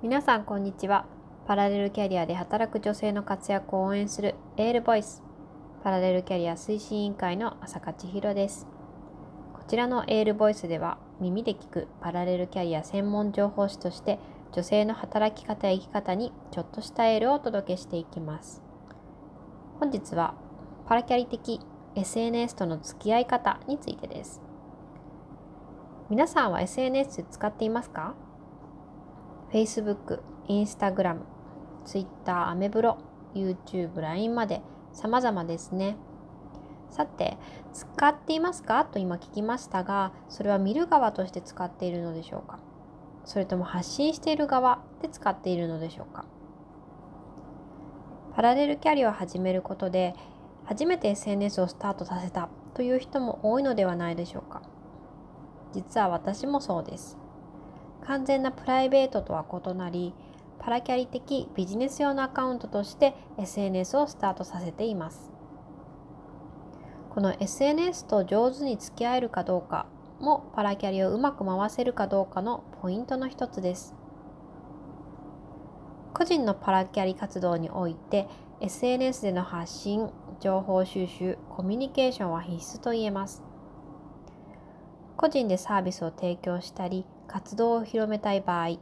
皆さんこんにちは。パラレルキャリアで働く女性の活躍を応援するエールボイス。パラレルキャリア推進委員会の朝香千尋です。こちらのエールボイスでは耳で聞くパラレルキャリア専門情報誌として女性の働き方や生き方にちょっとしたエールをお届けしていきます。本日はパラキャリ的 SNS との付き合い方についてです。皆さんは SNS 使っていますか？Facebook、Instagram、Twitter、アメブロ、YouTube、LINE まで様々ですね。さて、使っていますか？と今聞きましたが、それは見る側として使っているのでしょうか？それとも発信している側で使っているのでしょうか？パラレルキャリアを始めることで、初めて SNS をスタートさせたという人も多いのではないでしょうか？実は私もそうです。完全なプライベートとは異なりパラキャリ的ビジネス用のアカウントとして SNS をスタートさせています。この SNS と上手に付き合えるかどうかもパラキャリをうまく回せるかどうかのポイントの一つです。個人のパラキャリ活動において SNS での発信情報収集コミュニケーションは必須と言えます。個人でサービスを提供したり活動を広めたい場合い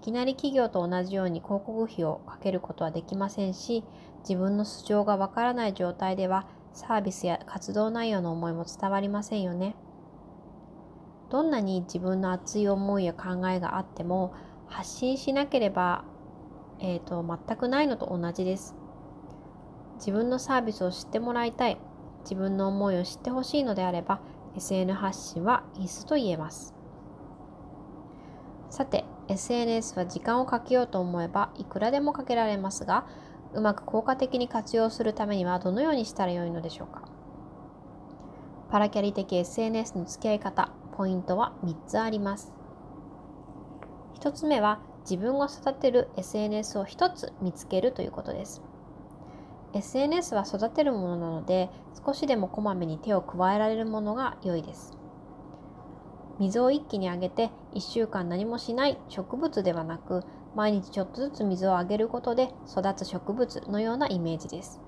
きなり企業と同じように広告費をかけることはできませんし自分の素性がわからない状態ではサービスや活動内容の思いも伝わりませんよね。どんなに自分の熱い思いや考えがあっても発信しなければ、えーと、全くないのと同じです。自分のサービスを知ってもらいたい。自分の思いを知ってほしいのであれば SN 発信は必須と言えます。さて SNS は時間をかけようと思えばいくらでもかけられますがうまく効果的に活用するためにはどのようにしたらよいのでしょうか？パラキャリ的 SNS の付き合い方ポイントは3つあります。1つ目は自分が育てる SNS を1つ見つけるということです。SNS は育てるものなので少しでもこまめに手を加えられるものが良いです。水を一気にあげて1週間何もしない植物ではなく毎日ちょっとずつ水をあげることで育つ植物のようなイメージです。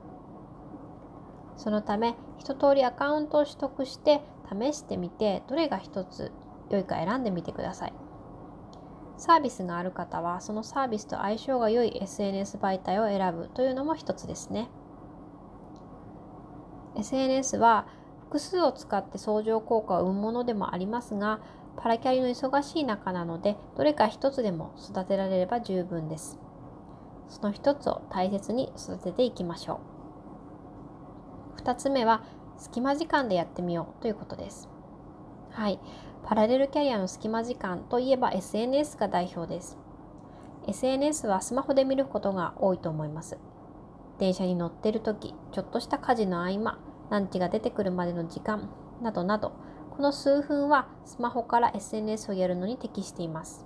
そのため一通りアカウントを取得して試してみてどれが一つ良いか選んでみてください。サービスがある方はそのサービスと相性が良い SNS 媒体を選ぶというのも一つですね。SNS は複数を使って相乗効果を生むものでもありますがパラキャリの忙しい中なのでどれか一つでも育てられれば十分です。その一つを大切に育てていきましょう。2つ目は隙間時間でやってみようということです。はい。パラレルキャリアの隙間時間といえば SNS が代表です。SNS はスマホで見ることが多いと思います。電車に乗ってる時ちょっとした家事の合間ランチが出てくるまでの時間などなどこの数分はスマホから SNS をやるのに適しています。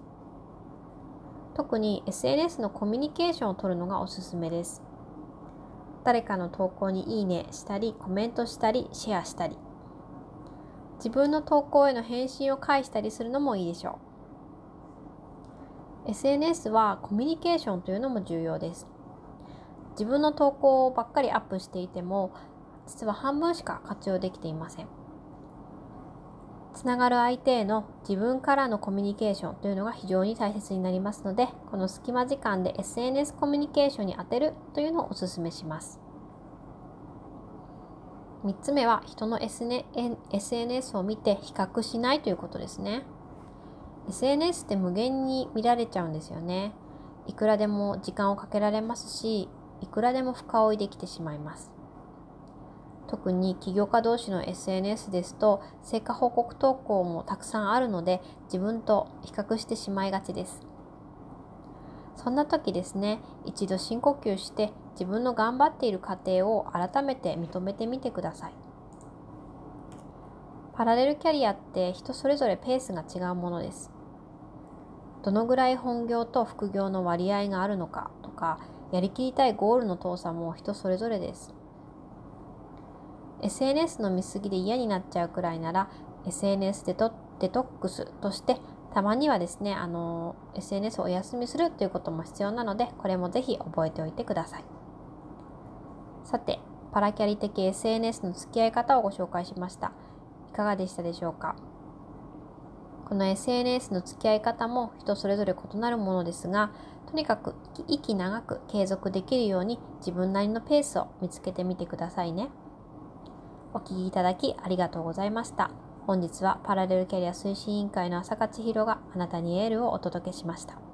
特に SNS のコミュニケーションを取るのがおすすめです。誰かの投稿にいいねしたりコメントしたりシェアしたり。自分の投稿への返信を返したりするのもいいでしょう。SNS はコミュニケーションというのも重要です。自分の投稿ばっかりアップしていても実は半分しか活用できていません。つながる相手への自分からのコミュニケーションというのが非常に大切になりますので、この隙間時間で SNS コミュニケーションに当てるというのをお勧めします。3つ目は人の SNS を見て比較しないということですね。SNS って無限に見られちゃうんですよね。いくらでも時間をかけられますし、いくらでも深追いできてしまいます。特に起業家同士の SNS ですと成果報告投稿もたくさんあるので自分と比較してしまいがちです。そんな時ですね一度深呼吸して自分の頑張っている過程を改めて認めてみてください。パラレルキャリアって人それぞれペースが違うものです。どのぐらい本業と副業の割合があるのかとかやりきりたいゴールの遠さも人それぞれです。SNS の見過ぎで嫌になっちゃうくらいなら SNS デトデトックスとしてたまにはですね、あの、SNS をお休みするということも必要なので、これもぜひ覚えておいてください。さて、パラキャリ的 SNS の付き合い方をご紹介しました。いかがでしたでしょうか？この SNS の付き合い方も人それぞれ異なるものですが、とにかく息長く継続できるように自分なりのペースを見つけてみてくださいね。お聞きいただきありがとうございました。本日はパラレルキャリア推進委員会の朝勝弘があなたにエールをお届けしました。